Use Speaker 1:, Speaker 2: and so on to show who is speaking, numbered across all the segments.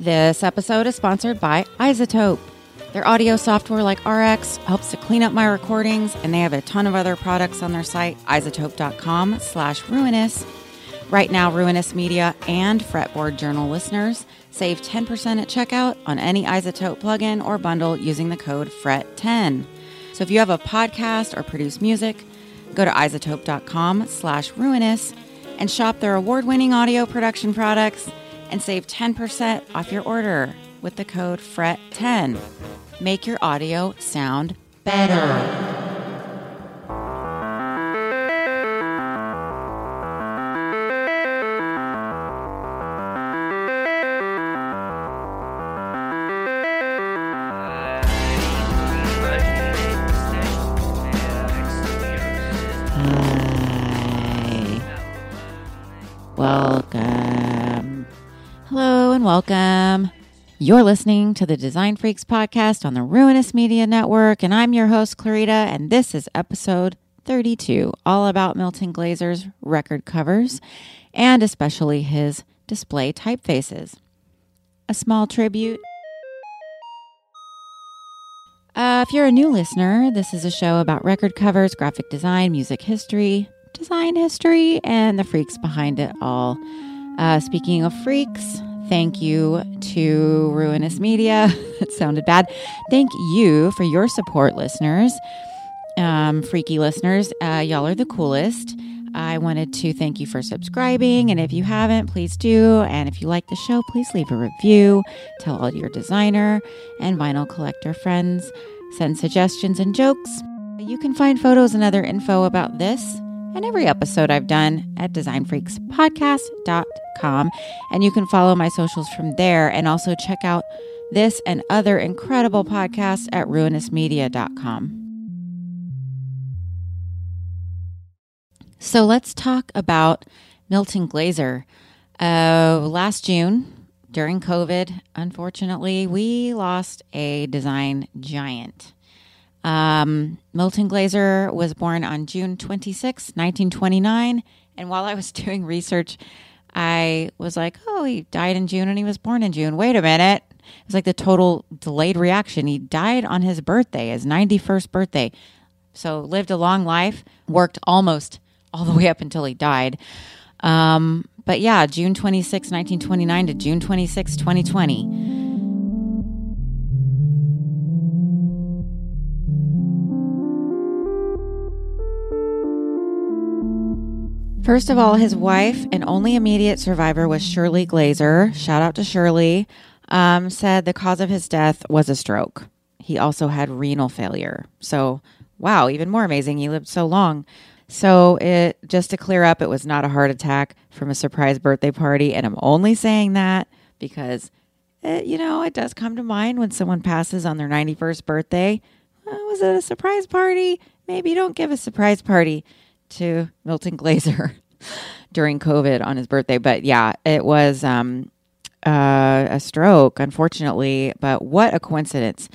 Speaker 1: This episode is sponsored by iZotope. Their audio software like RX helps to clean up my recordings, and they have a ton of other products on their site, izotope.com/slash ruinous. Right now, Ruinous Media and Fretboard Journal listeners save 10% at checkout on any iZotope plugin or bundle using the code FRET10. So if you have a podcast or produce music, go to izotope.com slash ruinous and shop their award-winning audio production products and save 10% off your order with the code FRET10. Make your audio sound better. You're listening to the Design Freaks podcast on the Ruinous Media Network, and I'm your host, Clarita, and this is episode 32, all about Milton Glaser's record covers and especially his display typefaces. A small tribute uh, if you're a new listener, this is a show about record covers, graphic design, music history, design history, and the freaks behind it all. Uh, speaking of freaks, thank you to Ruinous Media. it sounded bad. Thank you for your support, listeners, um, freaky listeners. Uh, y'all are the coolest. I wanted to thank you for subscribing. And if you haven't, please do. And if you like the show, please leave a review. Tell all your designer and vinyl collector friends. Send suggestions and jokes. You can find photos and other info about this and every episode I've done at designfreakspodcast.com. And you can follow my socials from there and also check out this and other incredible podcasts at ruinousmedia.com. So let's talk about Milton Glaser. Uh, last June, during COVID, unfortunately, we lost a design giant. Um, Milton Glaser was born on June 26, 1929. And while I was doing research, I was like, oh, he died in June and he was born in June. Wait a minute. It was like the total delayed reaction. He died on his birthday, his 91st birthday. So lived a long life, worked almost all the way up until he died. Um, but yeah, June 26, 1929 to June 26, 2020. First of all, his wife and only immediate survivor was Shirley Glaser. Shout out to Shirley. Um, said the cause of his death was a stroke. He also had renal failure. So, wow, even more amazing. He lived so long. So, it just to clear up, it was not a heart attack from a surprise birthday party. And I'm only saying that because, it, you know, it does come to mind when someone passes on their 91st birthday. Was it a surprise party? Maybe don't give a surprise party to Milton Glaser during COVID on his birthday. But yeah, it was um, uh, a stroke, unfortunately. But what a coincidence.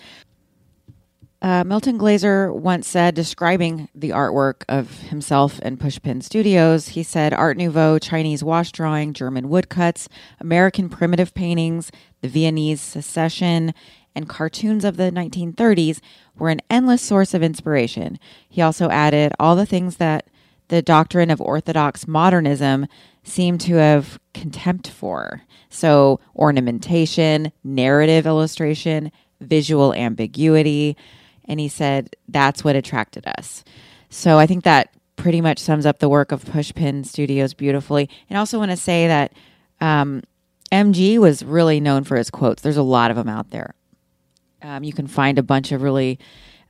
Speaker 1: Uh, Milton Glaser once said, describing the artwork of himself and Pushpin Studios, he said, Art Nouveau, Chinese wash drawing, German woodcuts, American primitive paintings, the Viennese secession, and cartoons of the 1930s were an endless source of inspiration. He also added all the things that the doctrine of Orthodox modernism seemed to have contempt for. So, ornamentation, narrative illustration, visual ambiguity. And he said that's what attracted us. So, I think that pretty much sums up the work of Pushpin Studios beautifully. And I also want to say that um, MG was really known for his quotes. There's a lot of them out there. Um, you can find a bunch of really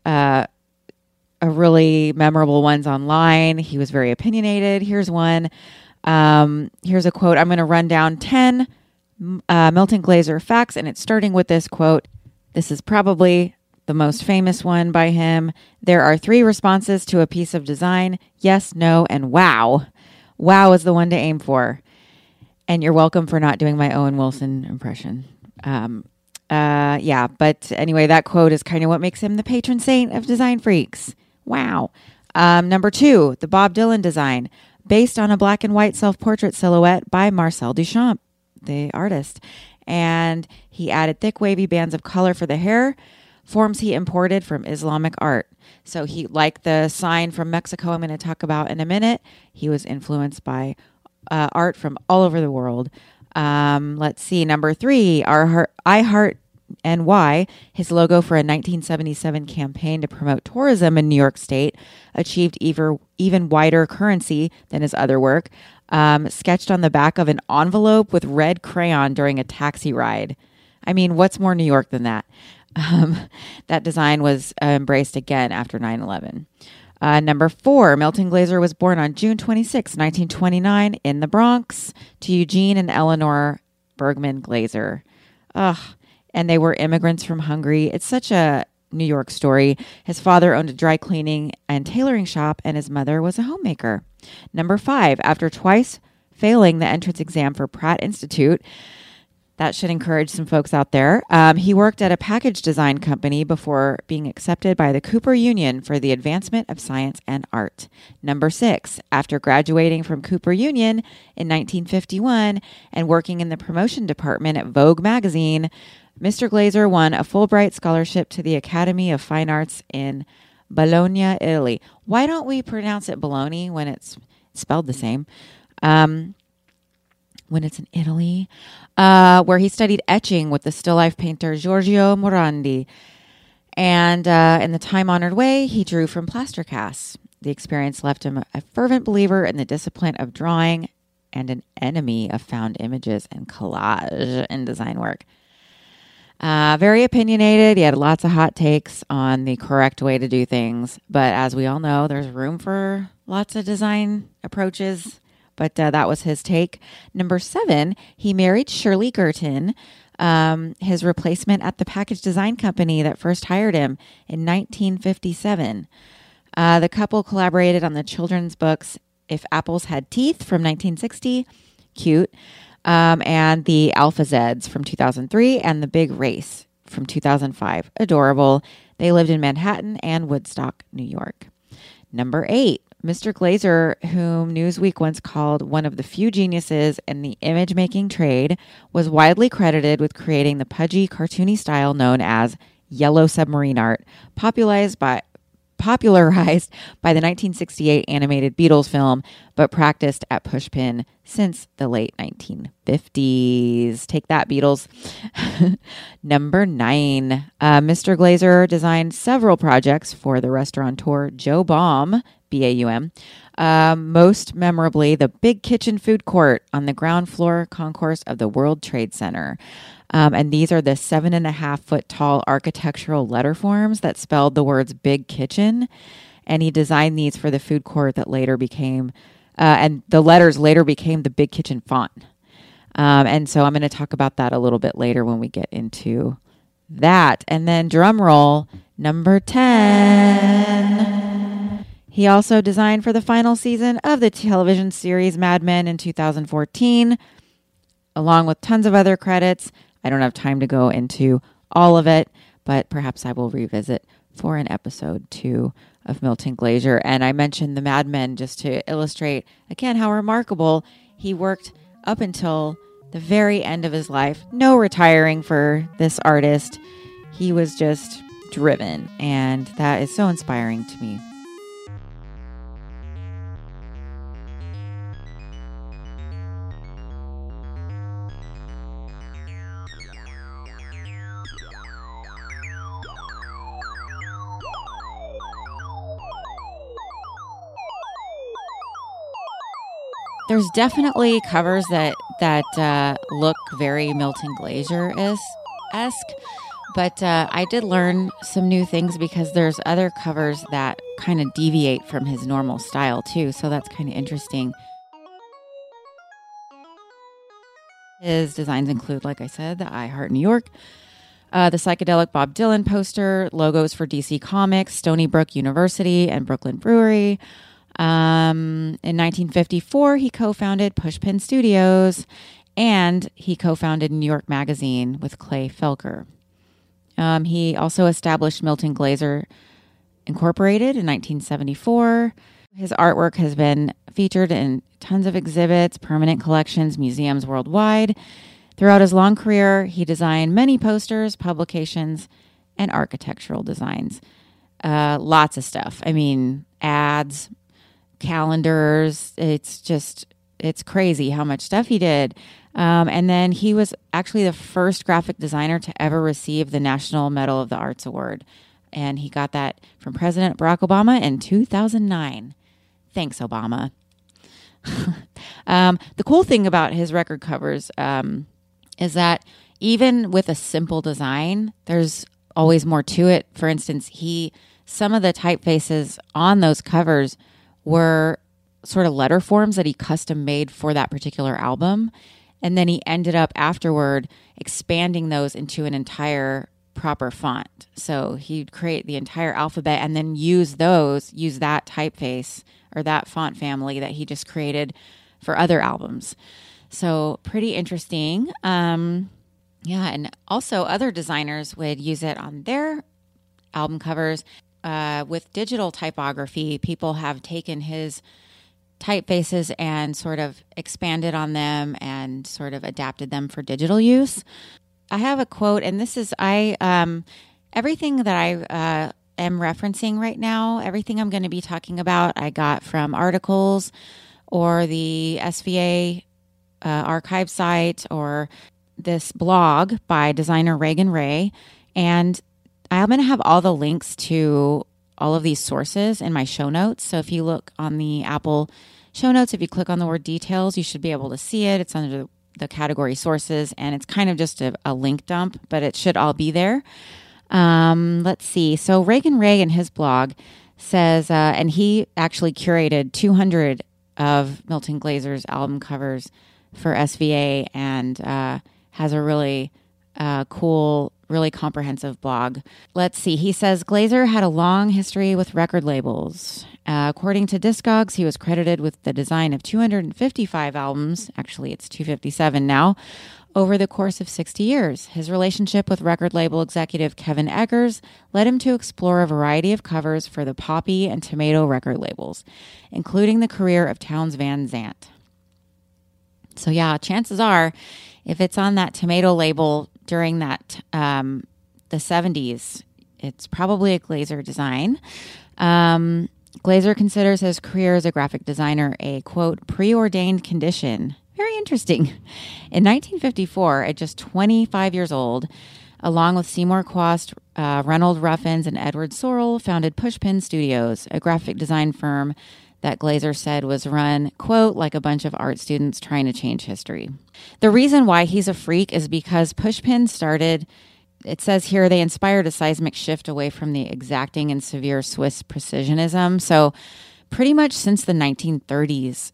Speaker 1: uh, really memorable ones online. He was very opinionated. Here's one. Um, here's a quote. I'm going to run down 10 uh, Milton Glaser facts, and it's starting with this quote. This is probably the most famous one by him. There are three responses to a piece of design yes, no, and wow. Wow is the one to aim for. And you're welcome for not doing my Owen Wilson impression. Um, uh, yeah, but anyway, that quote is kind of what makes him the patron saint of design freaks. Wow. Um, number two, the Bob Dylan design, based on a black and white self portrait silhouette by Marcel Duchamp, the artist. And he added thick, wavy bands of color for the hair, forms he imported from Islamic art. So he, like the sign from Mexico, I'm going to talk about in a minute, he was influenced by uh, art from all over the world. Um, let's see, number three, our heart, I Heart and why his logo for a 1977 campaign to promote tourism in New York State achieved even, even wider currency than his other work, um, sketched on the back of an envelope with red crayon during a taxi ride. I mean, what's more New York than that? Um, that design was uh, embraced again after 9 11. Uh, number four, Milton Glaser was born on June 26, 1929, in the Bronx to Eugene and Eleanor Bergman Glaser. Ugh. And they were immigrants from Hungary. It's such a New York story. His father owned a dry cleaning and tailoring shop, and his mother was a homemaker. Number five, after twice failing the entrance exam for Pratt Institute, that should encourage some folks out there. Um, he worked at a package design company before being accepted by the Cooper Union for the advancement of science and art. Number six, after graduating from Cooper Union in 1951 and working in the promotion department at Vogue magazine, Mr. Glaser won a Fulbright scholarship to the Academy of Fine Arts in Bologna, Italy. Why don't we pronounce it Bologna when it's spelled the same? Um, when it's in Italy, uh, where he studied etching with the still life painter Giorgio Morandi. And uh, in the time honored way, he drew from plaster casts. The experience left him a fervent believer in the discipline of drawing and an enemy of found images and collage in design work. Uh, very opinionated. He had lots of hot takes on the correct way to do things. But as we all know, there's room for lots of design approaches but uh, that was his take. Number seven, he married Shirley Girton, um, his replacement at the package design company that first hired him in 1957. Uh, the couple collaborated on the children's books If Apples Had Teeth from 1960, cute, um, and The Alphazeds from 2003, and The Big Race from 2005, adorable. They lived in Manhattan and Woodstock, New York. Number eight, Mr. Glaser, whom Newsweek once called one of the few geniuses in the image making trade, was widely credited with creating the pudgy, cartoony style known as yellow submarine art, popularized by popularized by the 1968 animated Beatles film, but practiced at Pushpin since the late 1950s. Take that, Beatles. Number nine, uh, Mr. Glaser designed several projects for the restaurateur Joe Baum B A U M. Um, most memorably, the Big Kitchen Food Court on the ground floor concourse of the World Trade Center. Um, and these are the seven and a half foot tall architectural letter forms that spelled the words Big Kitchen. And he designed these for the food court that later became, uh, and the letters later became the Big Kitchen font. Um, and so I'm going to talk about that a little bit later when we get into that. And then drum roll number 10. He also designed for the final season of the television series Mad Men in 2014, along with tons of other credits. I don't have time to go into all of it, but perhaps I will revisit for an episode two of Milton Glaser. And I mentioned the Mad Men just to illustrate again how remarkable he worked up until the very end of his life. No retiring for this artist. He was just driven, and that is so inspiring to me. There's definitely covers that that uh, look very Milton Glaser esque, but uh, I did learn some new things because there's other covers that kind of deviate from his normal style too. So that's kind of interesting. His designs include, like I said, the I Heart New York, uh, the psychedelic Bob Dylan poster, logos for DC Comics, Stony Brook University, and Brooklyn Brewery. Um, in 1954, he co founded Pushpin Studios and he co founded New York Magazine with Clay Felker. Um, he also established Milton Glaser Incorporated in 1974. His artwork has been featured in tons of exhibits, permanent collections, museums worldwide. Throughout his long career, he designed many posters, publications, and architectural designs. Uh, lots of stuff. I mean, ads, calendars. It's just, it's crazy how much stuff he did. Um, and then he was actually the first graphic designer to ever receive the National Medal of the Arts Award. And he got that from President Barack Obama in 2009. Thanks, Obama. um, the cool thing about his record covers um, is that even with a simple design, there's always more to it. For instance, he some of the typefaces on those covers were sort of letter forms that he custom made for that particular album. And then he ended up afterward expanding those into an entire proper font. So he'd create the entire alphabet and then use those, use that typeface or that font family that he just created for other albums. So pretty interesting. Um, yeah, and also other designers would use it on their album covers. Uh, with digital typography, people have taken his typefaces and sort of expanded on them and sort of adapted them for digital use. I have a quote, and this is I um, everything that I uh, am referencing right now, everything I'm going to be talking about, I got from articles or the SVA uh, archive site or this blog by designer Reagan Ray, and I'm going to have all the links to all of these sources in my show notes. So if you look on the Apple show notes, if you click on the word details, you should be able to see it. It's under the category sources, and it's kind of just a, a link dump, but it should all be there. Um, let's see. So Reagan Ray in his blog says, uh, and he actually curated 200 of Milton Glaser's album covers for SVA and uh, has a really uh, cool really comprehensive blog. Let's see. He says Glaser had a long history with record labels. Uh, according to Discogs, he was credited with the design of 255 albums. Actually, it's 257 now. Over the course of 60 years, his relationship with record label executive Kevin Eggers led him to explore a variety of covers for the Poppy and Tomato record labels, including the career of Townes Van Zandt. So, yeah, chances are, if it's on that Tomato label, during that um, the 70s. It's probably a Glaser design. Um, Glaser considers his career as a graphic designer a quote preordained condition. Very interesting. In 1954, at just 25 years old, along with Seymour Chwast, uh, Reynold Ruffins, and Edward Sorel, founded Pushpin Studios, a graphic design firm that Glaser said was run, quote, like a bunch of art students trying to change history. The reason why he's a freak is because Pushpin started, it says here, they inspired a seismic shift away from the exacting and severe Swiss precisionism. So, pretty much since the 1930s,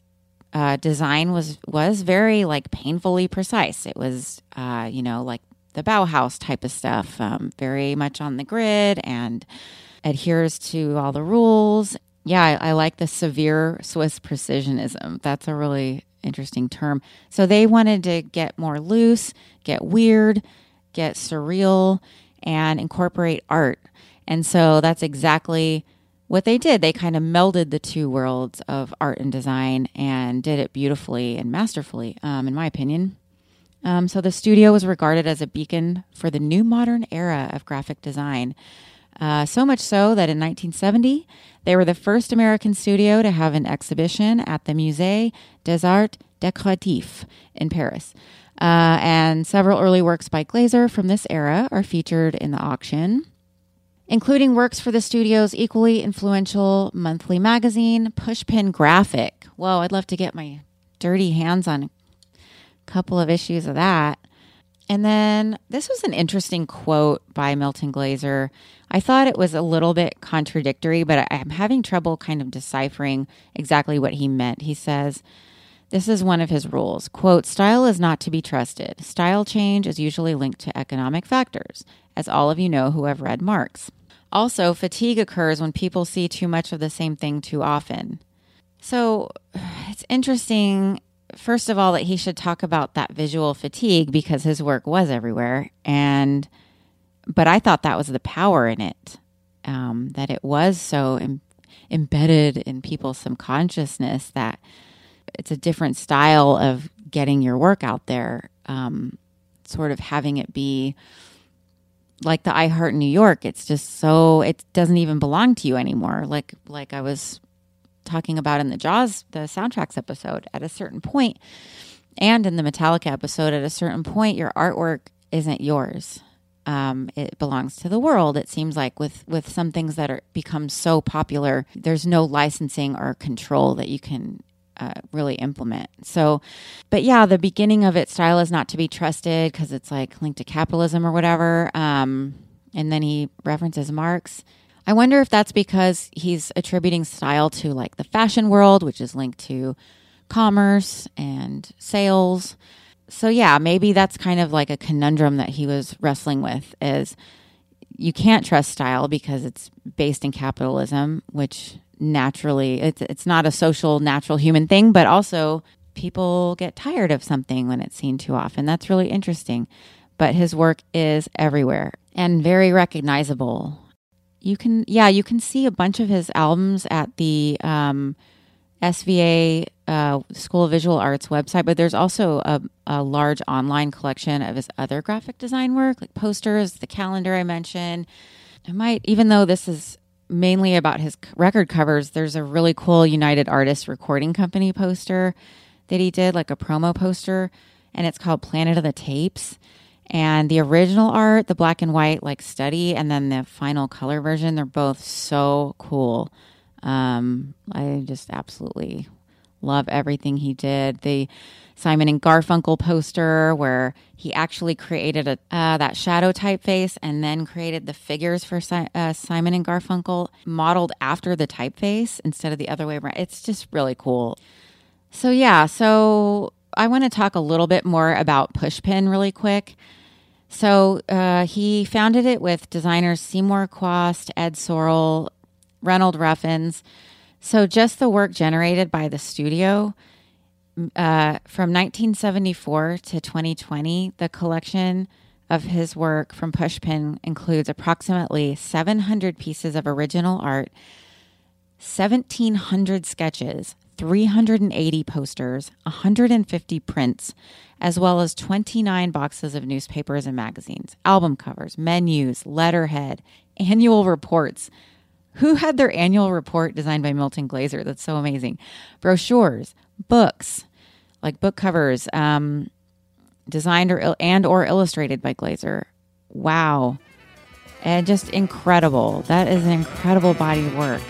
Speaker 1: uh, design was was very like painfully precise. It was, uh, you know, like the Bauhaus type of stuff, um, very much on the grid and adheres to all the rules yeah, I, I like the severe Swiss precisionism. That's a really interesting term. So they wanted to get more loose, get weird, get surreal, and incorporate art. And so that's exactly what they did. They kind of melded the two worlds of art and design and did it beautifully and masterfully, um, in my opinion. Um, so the studio was regarded as a beacon for the new modern era of graphic design. Uh, so much so that in 1970, they were the first American studio to have an exhibition at the Musée des Arts Décoratifs in Paris. Uh, and several early works by Glaser from this era are featured in the auction, including works for the studio's equally influential monthly magazine, Pushpin Graphic. Whoa, I'd love to get my dirty hands on a couple of issues of that. And then this was an interesting quote by Milton Glaser. I thought it was a little bit contradictory, but I'm having trouble kind of deciphering exactly what he meant. He says, This is one of his rules. Quote, style is not to be trusted. Style change is usually linked to economic factors, as all of you know who have read Marx. Also, fatigue occurs when people see too much of the same thing too often. So it's interesting, first of all, that he should talk about that visual fatigue because his work was everywhere. And, but I thought that was the power in it, um, that it was so Im- embedded in people's subconsciousness that it's a different style of getting your work out there. Um, sort of having it be like the I Heart New York. It's just so it doesn't even belong to you anymore. Like like I was talking about in the Jaws the soundtracks episode. At a certain point, and in the Metallica episode, at a certain point, your artwork isn't yours. Um, it belongs to the world. It seems like with with some things that are become so popular, there's no licensing or control that you can uh, really implement. So, but yeah, the beginning of it, style is not to be trusted because it's like linked to capitalism or whatever. Um, and then he references Marx. I wonder if that's because he's attributing style to like the fashion world, which is linked to commerce and sales. So yeah, maybe that's kind of like a conundrum that he was wrestling with is you can't trust style because it's based in capitalism, which naturally it's it's not a social natural human thing but also people get tired of something when it's seen too often. That's really interesting. But his work is everywhere and very recognizable you can yeah you can see a bunch of his albums at the um, sva uh, school of visual arts website but there's also a, a large online collection of his other graphic design work like posters the calendar i mentioned i might even though this is mainly about his record covers, there's a really cool United Artists Recording Company poster that he did, like a promo poster, and it's called Planet of the Tapes. And the original art, the black and white like study, and then the final color version, they're both so cool. Um, I just absolutely love everything he did. The Simon and Garfunkel poster where he actually created a uh, that shadow typeface and then created the figures for si- uh, Simon and Garfunkel modeled after the typeface instead of the other way around. It's just really cool. So yeah, so I want to talk a little bit more about Pushpin really quick. So uh, he founded it with designers Seymour Chwast, Ed Sorel, Reynold Ruffins. So just the work generated by the studio uh, from 1974 to 2020, the collection of his work from Pushpin includes approximately 700 pieces of original art, 1,700 sketches, 380 posters, 150 prints, as well as 29 boxes of newspapers and magazines, album covers, menus, letterhead, annual reports. Who had their annual report designed by Milton Glaser? That's so amazing. Brochures, books, like book covers, um, designed or and or illustrated by Glaser. Wow, and just incredible. That is an incredible body of work.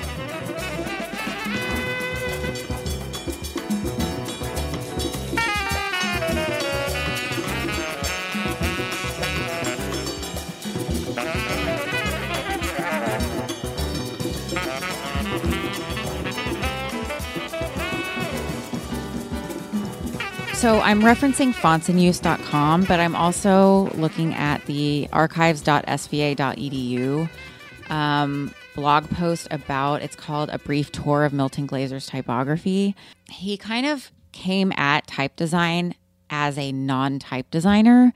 Speaker 1: So I'm referencing fontsinuse.com, but I'm also looking at the archives.sva.edu um, blog post about it's called A Brief Tour of Milton Glaser's Typography. He kind of came at type design as a non type designer,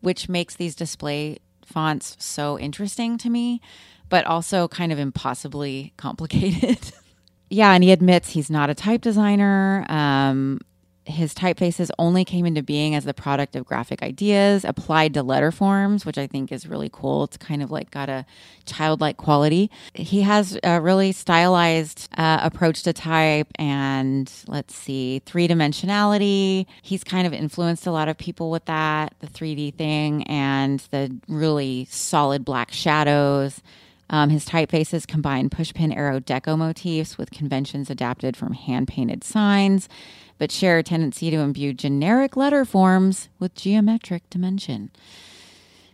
Speaker 1: which makes these display fonts so interesting to me, but also kind of impossibly complicated. yeah, and he admits he's not a type designer. Um, his typefaces only came into being as the product of graphic ideas applied to letter forms, which I think is really cool. It's kind of like got a childlike quality. He has a really stylized uh, approach to type and let's see, three dimensionality. He's kind of influenced a lot of people with that, the 3D thing, and the really solid black shadows. Um, his typefaces combine pushpin art deco motifs with conventions adapted from hand painted signs but share a tendency to imbue generic letter forms with geometric dimension.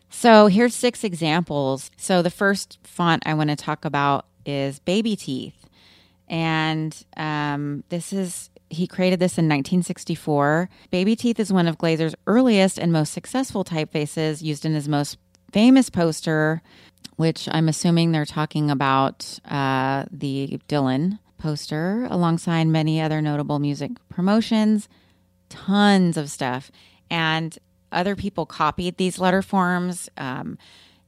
Speaker 1: So here's six examples. So the first font I want to talk about is Baby Teeth. And um, this is He created this in 1964. Baby Teeth is one of Glaser's earliest and most successful typefaces, used in his most famous poster, which I'm assuming they're talking about uh, the Dylan poster, alongside many other notable music promotions, tons of stuff. And other people copied these letter forms. Um,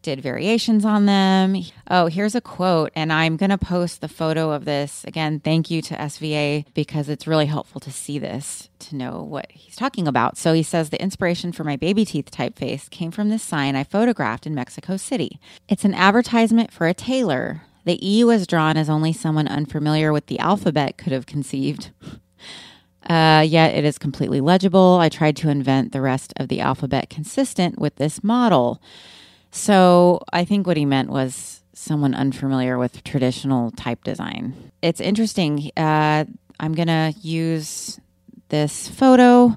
Speaker 1: did variations on them. Oh, here's a quote, and I'm going to post the photo of this. Again, thank you to SVA because it's really helpful to see this to know what he's talking about. So he says the inspiration for my baby teeth typeface came from this sign I photographed in Mexico City. It's an advertisement for a tailor. The E was drawn as only someone unfamiliar with the alphabet could have conceived. Uh, yet it is completely legible. I tried to invent the rest of the alphabet consistent with this model. So I think what he meant was someone unfamiliar with traditional type design. It's interesting. Uh, I'm going to use this photo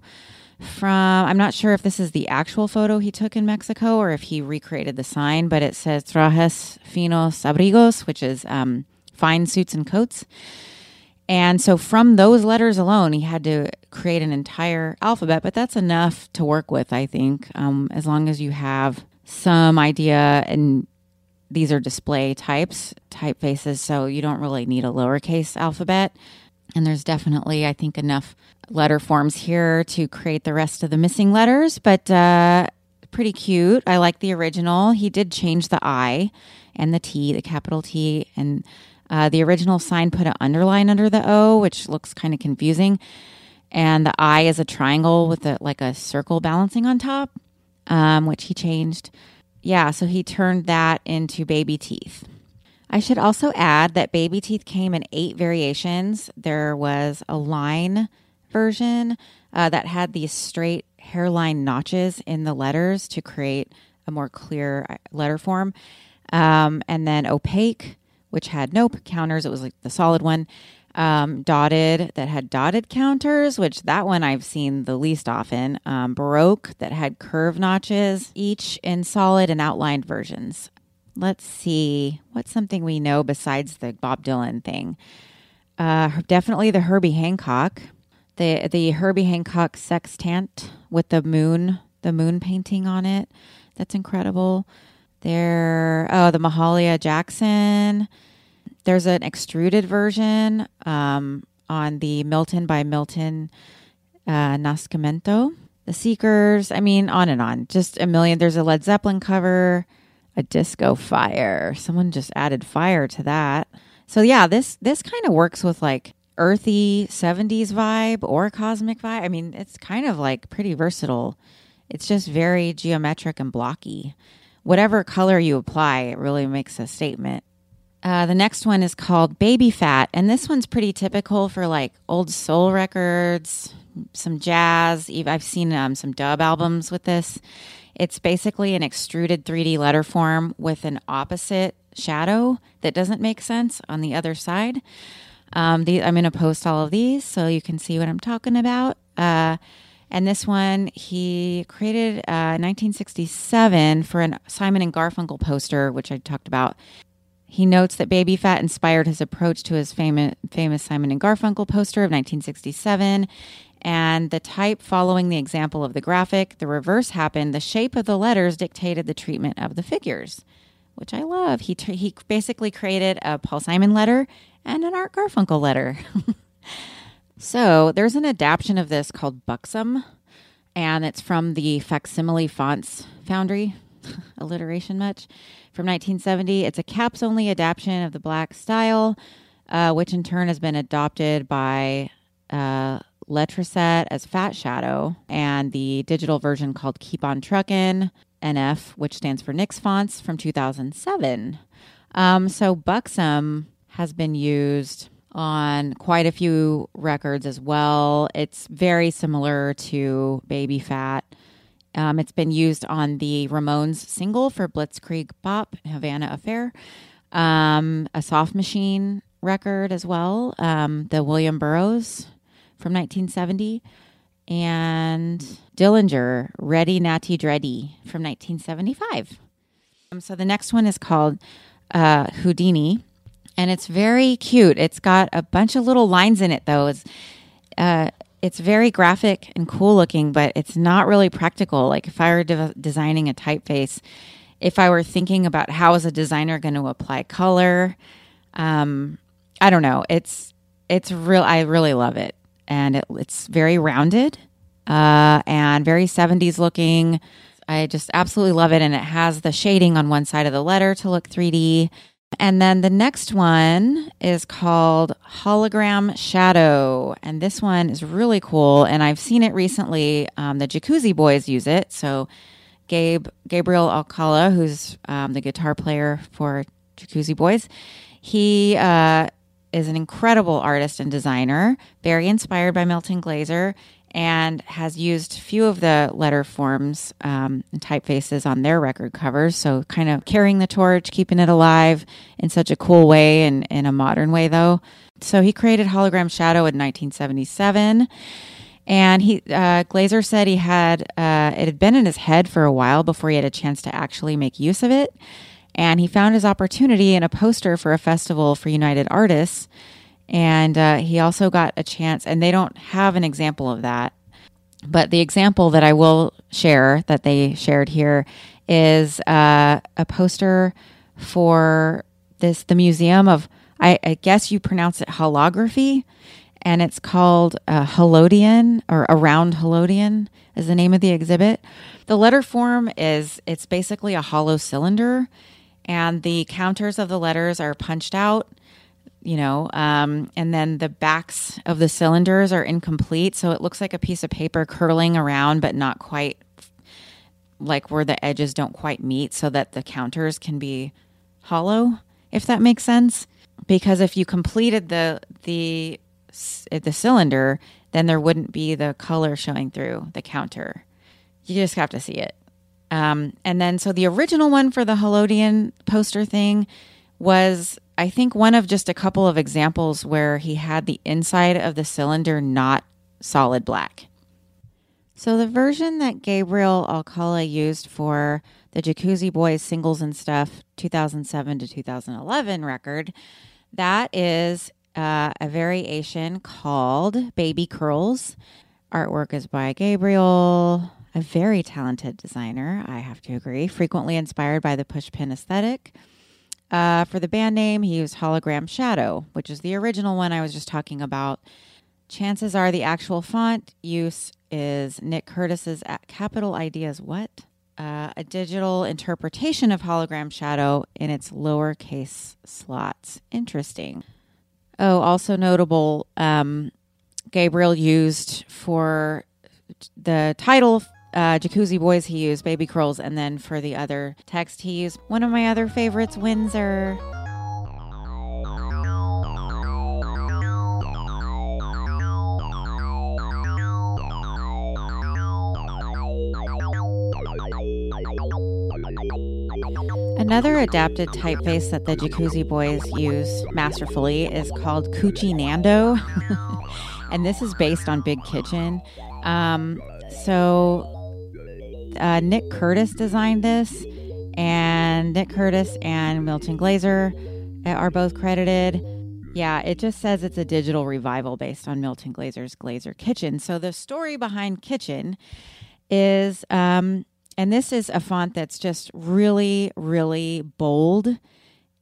Speaker 1: from, I'm not sure if this is the actual photo he took in Mexico or if he recreated the sign, but it says Trajes Finos Abrigos, which is um, fine suits and coats. And so from those letters alone, he had to create an entire alphabet, but that's enough to work with, I think, um, as long as you have some idea and these are display types, typefaces, so you don't really need a lowercase alphabet. And there's definitely, I think, enough letter forms here to create the rest of the missing letters, but uh, pretty cute. I like the original. He did change the I and the T, the capital T, and uh, the original sign put an underline under the O, which looks kind of confusing. And the I is a triangle with a, like a circle balancing on top um, which he changed. Yeah, so he turned that into baby teeth. I should also add that baby teeth came in eight variations. There was a line version uh, that had these straight hairline notches in the letters to create a more clear uh, letter form. Um, and then opaque, which had no counters. It was like the solid one um, dotted that had dotted counters, which that one I've seen the least often. Um, Baroque that had curve notches, each in solid and outlined versions. Let's see what's something we know besides the Bob Dylan thing. Uh, definitely the Herbie Hancock, the the Herbie Hancock sextant with the moon, the moon painting on it. That's incredible. There, oh, the Mahalia Jackson there's an extruded version um, on the Milton by Milton uh, Nascimento. The Seekers, I mean, on and on. Just a million. There's a Led Zeppelin cover, a disco fire. Someone just added fire to that. So yeah, this this kind of works with like earthy 70s vibe or cosmic vibe. I mean, it's kind of like pretty versatile. It's just very geometric and blocky. Whatever color you apply, it really makes a statement. Uh, the next one is called Baby Fat, and this one's pretty typical for like old soul records, some jazz. I've seen um, some dub albums with this. It's basically an extruded 3D letter form with an opposite shadow that doesn't make sense on the other side. Um, the, I'm going to post all of these so you can see what I'm talking about. Uh, and this one he created uh, 1967 for an Simon and Garfunkel poster, which I talked about. He notes that Baby Fat inspired his approach to his famous, famous Simon and Garfunkel poster of 1967. And the type following the example of the graphic, the reverse happened. The shape of the letters dictated the treatment of the figures, which I love. He, t- he basically created a Paul Simon letter and an Art Garfunkel letter. so there's an adaptation of this called Buxom, and it's from the Facsimile Fonts Foundry. Alliteration much from 1970. It's a caps only adaptation of the black style, uh, which in turn has been adopted by uh, Letraset as Fat Shadow and the digital version called Keep On Truckin' NF, which stands for Nick's Fonts from 2007. Um, so Buxom has been used on quite a few records as well. It's very similar to Baby Fat. Um, it's been used on the Ramones single for Blitzkrieg Bop, Havana Affair, um, a Soft Machine record as well, um, the William Burroughs from 1970, and Dillinger, Ready Natty Dreddy from 1975. Um, so the next one is called uh, Houdini, and it's very cute. It's got a bunch of little lines in it, though. It's uh, it's very graphic and cool looking, but it's not really practical. Like if I were de- designing a typeface, if I were thinking about how is a designer going to apply color, um, I don't know. It's it's real. I really love it, and it, it's very rounded uh, and very 70s looking. I just absolutely love it, and it has the shading on one side of the letter to look 3D. And then the next one is called Hologram Shadow. And this one is really cool. And I've seen it recently. Um, the Jacuzzi Boys use it. So Gabe Gabriel Alcala, who's um, the guitar player for Jacuzzi Boys, he uh, is an incredible artist and designer, very inspired by Milton Glaser, and has used few of the letter forms um, and typefaces on their record covers. So, kind of carrying the torch, keeping it alive in such a cool way and in a modern way, though. So, he created Hologram Shadow in 1977. And he uh, Glaser said he had uh, it had been in his head for a while before he had a chance to actually make use of it. And he found his opportunity in a poster for a festival for United Artists and uh, he also got a chance, and they don't have an example of that. But the example that I will share that they shared here is uh, a poster for this the museum of I, I, guess you pronounce it holography, and it's called uh, Holodion or Around Holodion is the name of the exhibit. The letter form is it's basically a hollow cylinder, and the counters of the letters are punched out you know, um, and then the backs of the cylinders are incomplete. So it looks like a piece of paper curling around, but not quite like where the edges don't quite meet so that the counters can be hollow, if that makes sense. Because if you completed the, the, the cylinder, then there wouldn't be the color showing through the counter. You just have to see it. Um, and then, so the original one for the Holodion poster thing was I think one of just a couple of examples where he had the inside of the cylinder not solid black. So the version that Gabriel Alcala used for the Jacuzzi Boys singles and stuff 2007 to 2011 record, that is uh, a variation called Baby Curls. Artwork is by Gabriel, a very talented designer, I have to agree, frequently inspired by the pushpin aesthetic. Uh, for the band name, he used Hologram Shadow, which is the original one I was just talking about. Chances are the actual font use is Nick Curtis's Capital Ideas What? Uh, a digital interpretation of Hologram Shadow in its lowercase slots. Interesting. Oh, also notable, um, Gabriel used for the title uh, Jacuzzi Boys, he used Baby Curls. And then for the other text, he used one of my other favorites, Windsor. Another adapted typeface that the Jacuzzi Boys use masterfully is called Coochie Nando. and this is based on Big Kitchen. Um, so uh, Nick Curtis designed this, and Nick Curtis and Milton Glaser uh, are both credited. Yeah, it just says it's a digital revival based on Milton Glaser's Glaser Kitchen. So the story behind Kitchen is, um, and this is a font that's just really, really bold.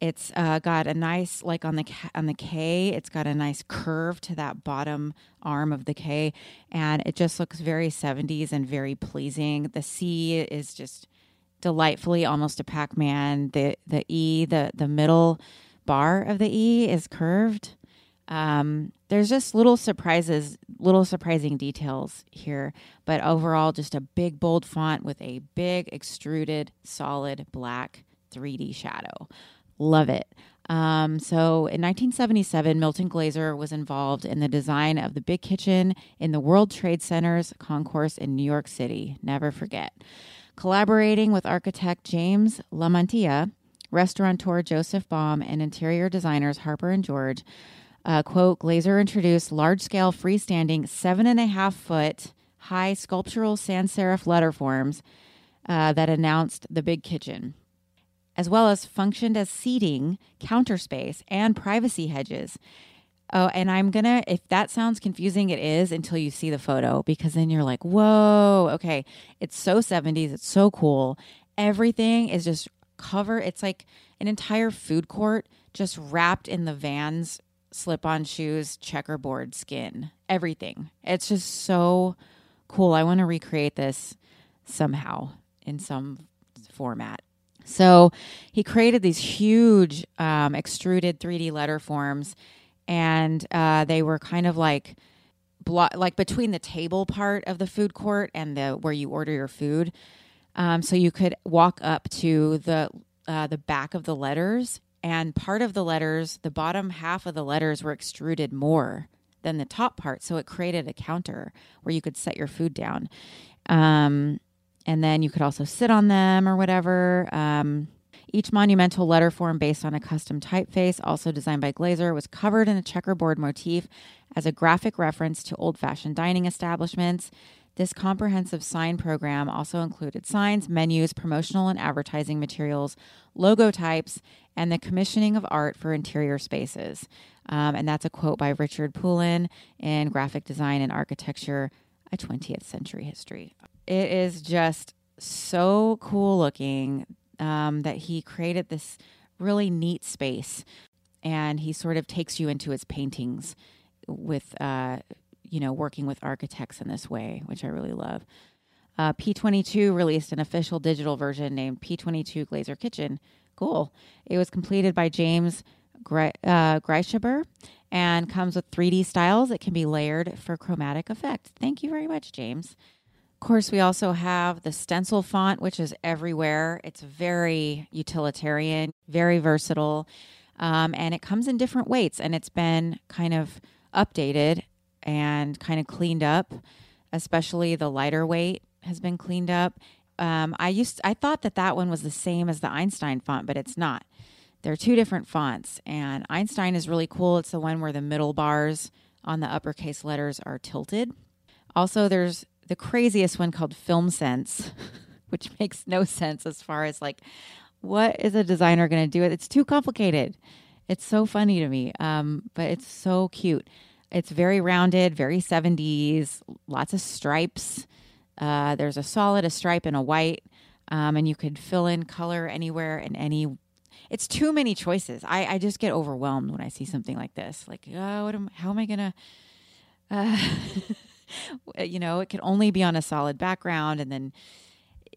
Speaker 1: It's uh, got a nice, like on the on the K, it's got a nice curve to that bottom arm of the K, and it just looks very 70s and very pleasing. The C is just delightfully almost a Pac-Man. The the E, the the middle bar of the E is curved. Um, there's just little surprises, little surprising details here, but overall, just a big bold font with a big extruded solid black 3D shadow. Love it. Um, so in 1977, Milton Glaser was involved in the design of the Big Kitchen in the World Trade Center's concourse in New York City. Never forget. Collaborating with architect James LaMantia, restaurateur Joseph Baum, and interior designers Harper and George, uh, quote, Glaser introduced large scale freestanding seven and a half foot high sculptural sans serif letterforms uh, that announced the Big Kitchen as well as functioned as seating, counter space, and privacy hedges. Oh, and I'm gonna, if that sounds confusing, it is until you see the photo because then you're like, whoa, okay. It's so 70s. It's so cool. Everything is just cover. It's like an entire food court just wrapped in the Vans slip on shoes, checkerboard skin, everything. It's just so cool. I want to recreate this somehow in some format. So he created these huge um, extruded 3D letter forms, and uh, they were kind of like blo- like between the table part of the food court and the where you order your food. Um, so you could walk up to the uh, the back of the letters, and part of the letters, the bottom half of the letters, were extruded more than the top part. So it created a counter where you could set your food down. Um, and then you could also sit on them or whatever. Um, each monumental letter form based on a custom typeface, also designed by Glaser, was covered in a checkerboard motif as a graphic reference to old fashioned dining establishments. This comprehensive sign program also included signs, menus, promotional and advertising materials, logo types, and the commissioning of art for interior spaces. Um, and that's a quote by Richard Poulin in Graphic Design and Architecture, a 20th Century History. It is just so cool looking um, that he created this really neat space and he sort of takes you into his paintings with uh, you know working with architects in this way which i really love. Uh, p22 released an official digital version named p22 Glaser kitchen. Cool. It was completed by james Gre- uh, and comes with 3d styles. It can be layered for chromatic effect. Thank you very much james course, we also have the stencil font, which is everywhere. It's very utilitarian, very versatile, um, and it comes in different weights. And it's been kind of updated and kind of cleaned up, especially the lighter weight has been cleaned up. Um, I used I thought that that one was the same as the Einstein font, but it's not. They're two different fonts, and Einstein is really cool. It's the one where the middle bars on the uppercase letters are tilted. Also, there's the craziest one called Film Sense, which makes no sense as far as like what is a designer going to do it. It's too complicated. It's so funny to me, um, but it's so cute. It's very rounded, very 70s, lots of stripes. Uh, there's a solid, a stripe, and a white. Um, and you could fill in color anywhere and any. It's too many choices. I, I just get overwhelmed when I see something like this. Like, oh, what am, how am I gonna? Uh, you know, it can only be on a solid background, and then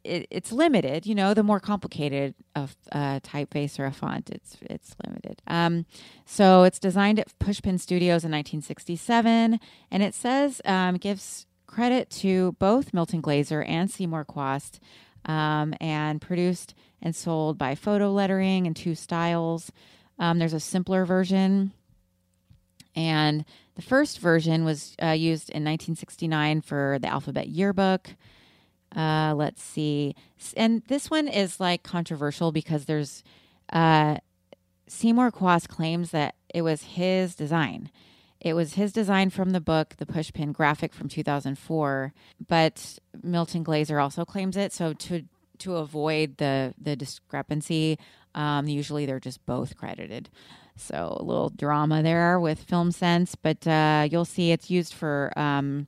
Speaker 1: it, it's limited. You know, the more complicated a uh, typeface or a font, it's it's limited. Um, so it's designed at Pushpin Studios in 1967, and it says um, gives credit to both Milton Glaser and Seymour Chwast, um, and produced and sold by Photo Lettering in two styles. Um, there's a simpler version and the first version was uh, used in 1969 for the Alphabet Yearbook. Uh, let's see. And this one is like controversial because there's uh, Seymour Chwast claims that it was his design. It was his design from the book, The Pushpin Graphic from 2004, but Milton Glaser also claims it. So to to avoid the the discrepancy, um, usually they're just both credited. So a little drama there with Film Sense, but uh, you'll see it's used for um,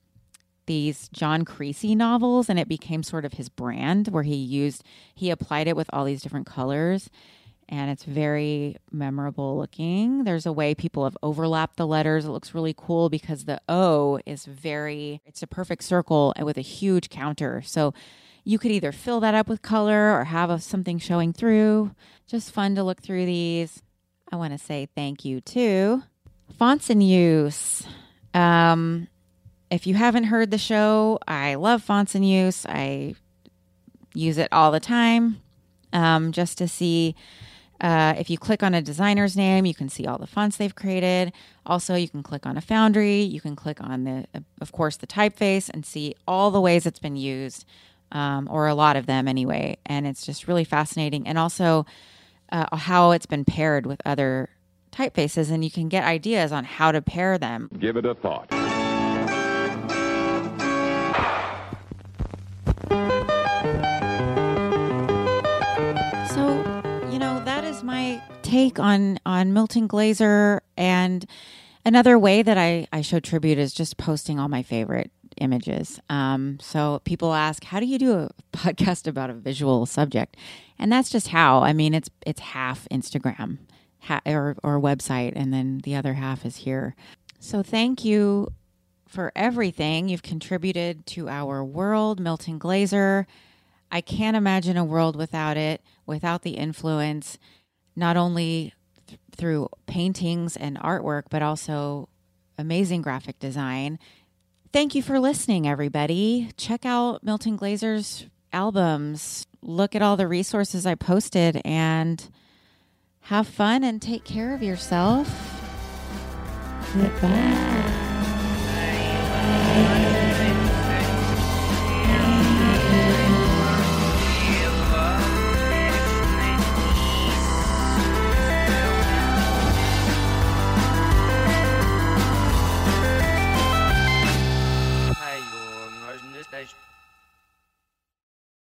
Speaker 1: these John Creasey novels, and it became sort of his brand where he used he applied it with all these different colors. And it's very memorable looking. There's a way people have overlapped the letters. It looks really cool because the O is very, it's a perfect circle with a huge counter. So you could either fill that up with color or have a, something showing through. Just fun to look through these. I want to say thank you to Fonts in Use. Um, if you haven't heard the show, I love Fonts in Use. I use it all the time um, just to see. Uh, if you click on a designer's name, you can see all the fonts they've created. Also, you can click on a foundry. You can click on the, of course, the typeface and see all the ways it's been used, um, or a lot of them anyway. And it's just really fascinating. And also, uh, how it's been paired with other typefaces, and you can get ideas on how to pair them.
Speaker 2: Give it a thought.
Speaker 1: So, you know, that is my take on on Milton Glaser and Another way that I, I show tribute is just posting all my favorite images. Um, so people ask, how do you do a podcast about a visual subject? And that's just how. I mean, it's it's half Instagram ha- or or website, and then the other half is here. So thank you for everything you've contributed to our world, Milton Glaser. I can't imagine a world without it, without the influence, not only th- through paintings and artwork, but also amazing graphic design. Thank you for listening, everybody. Check out Milton Glaser's albums, look at all the resources I posted, and have fun and take care of yourself. Goodbye.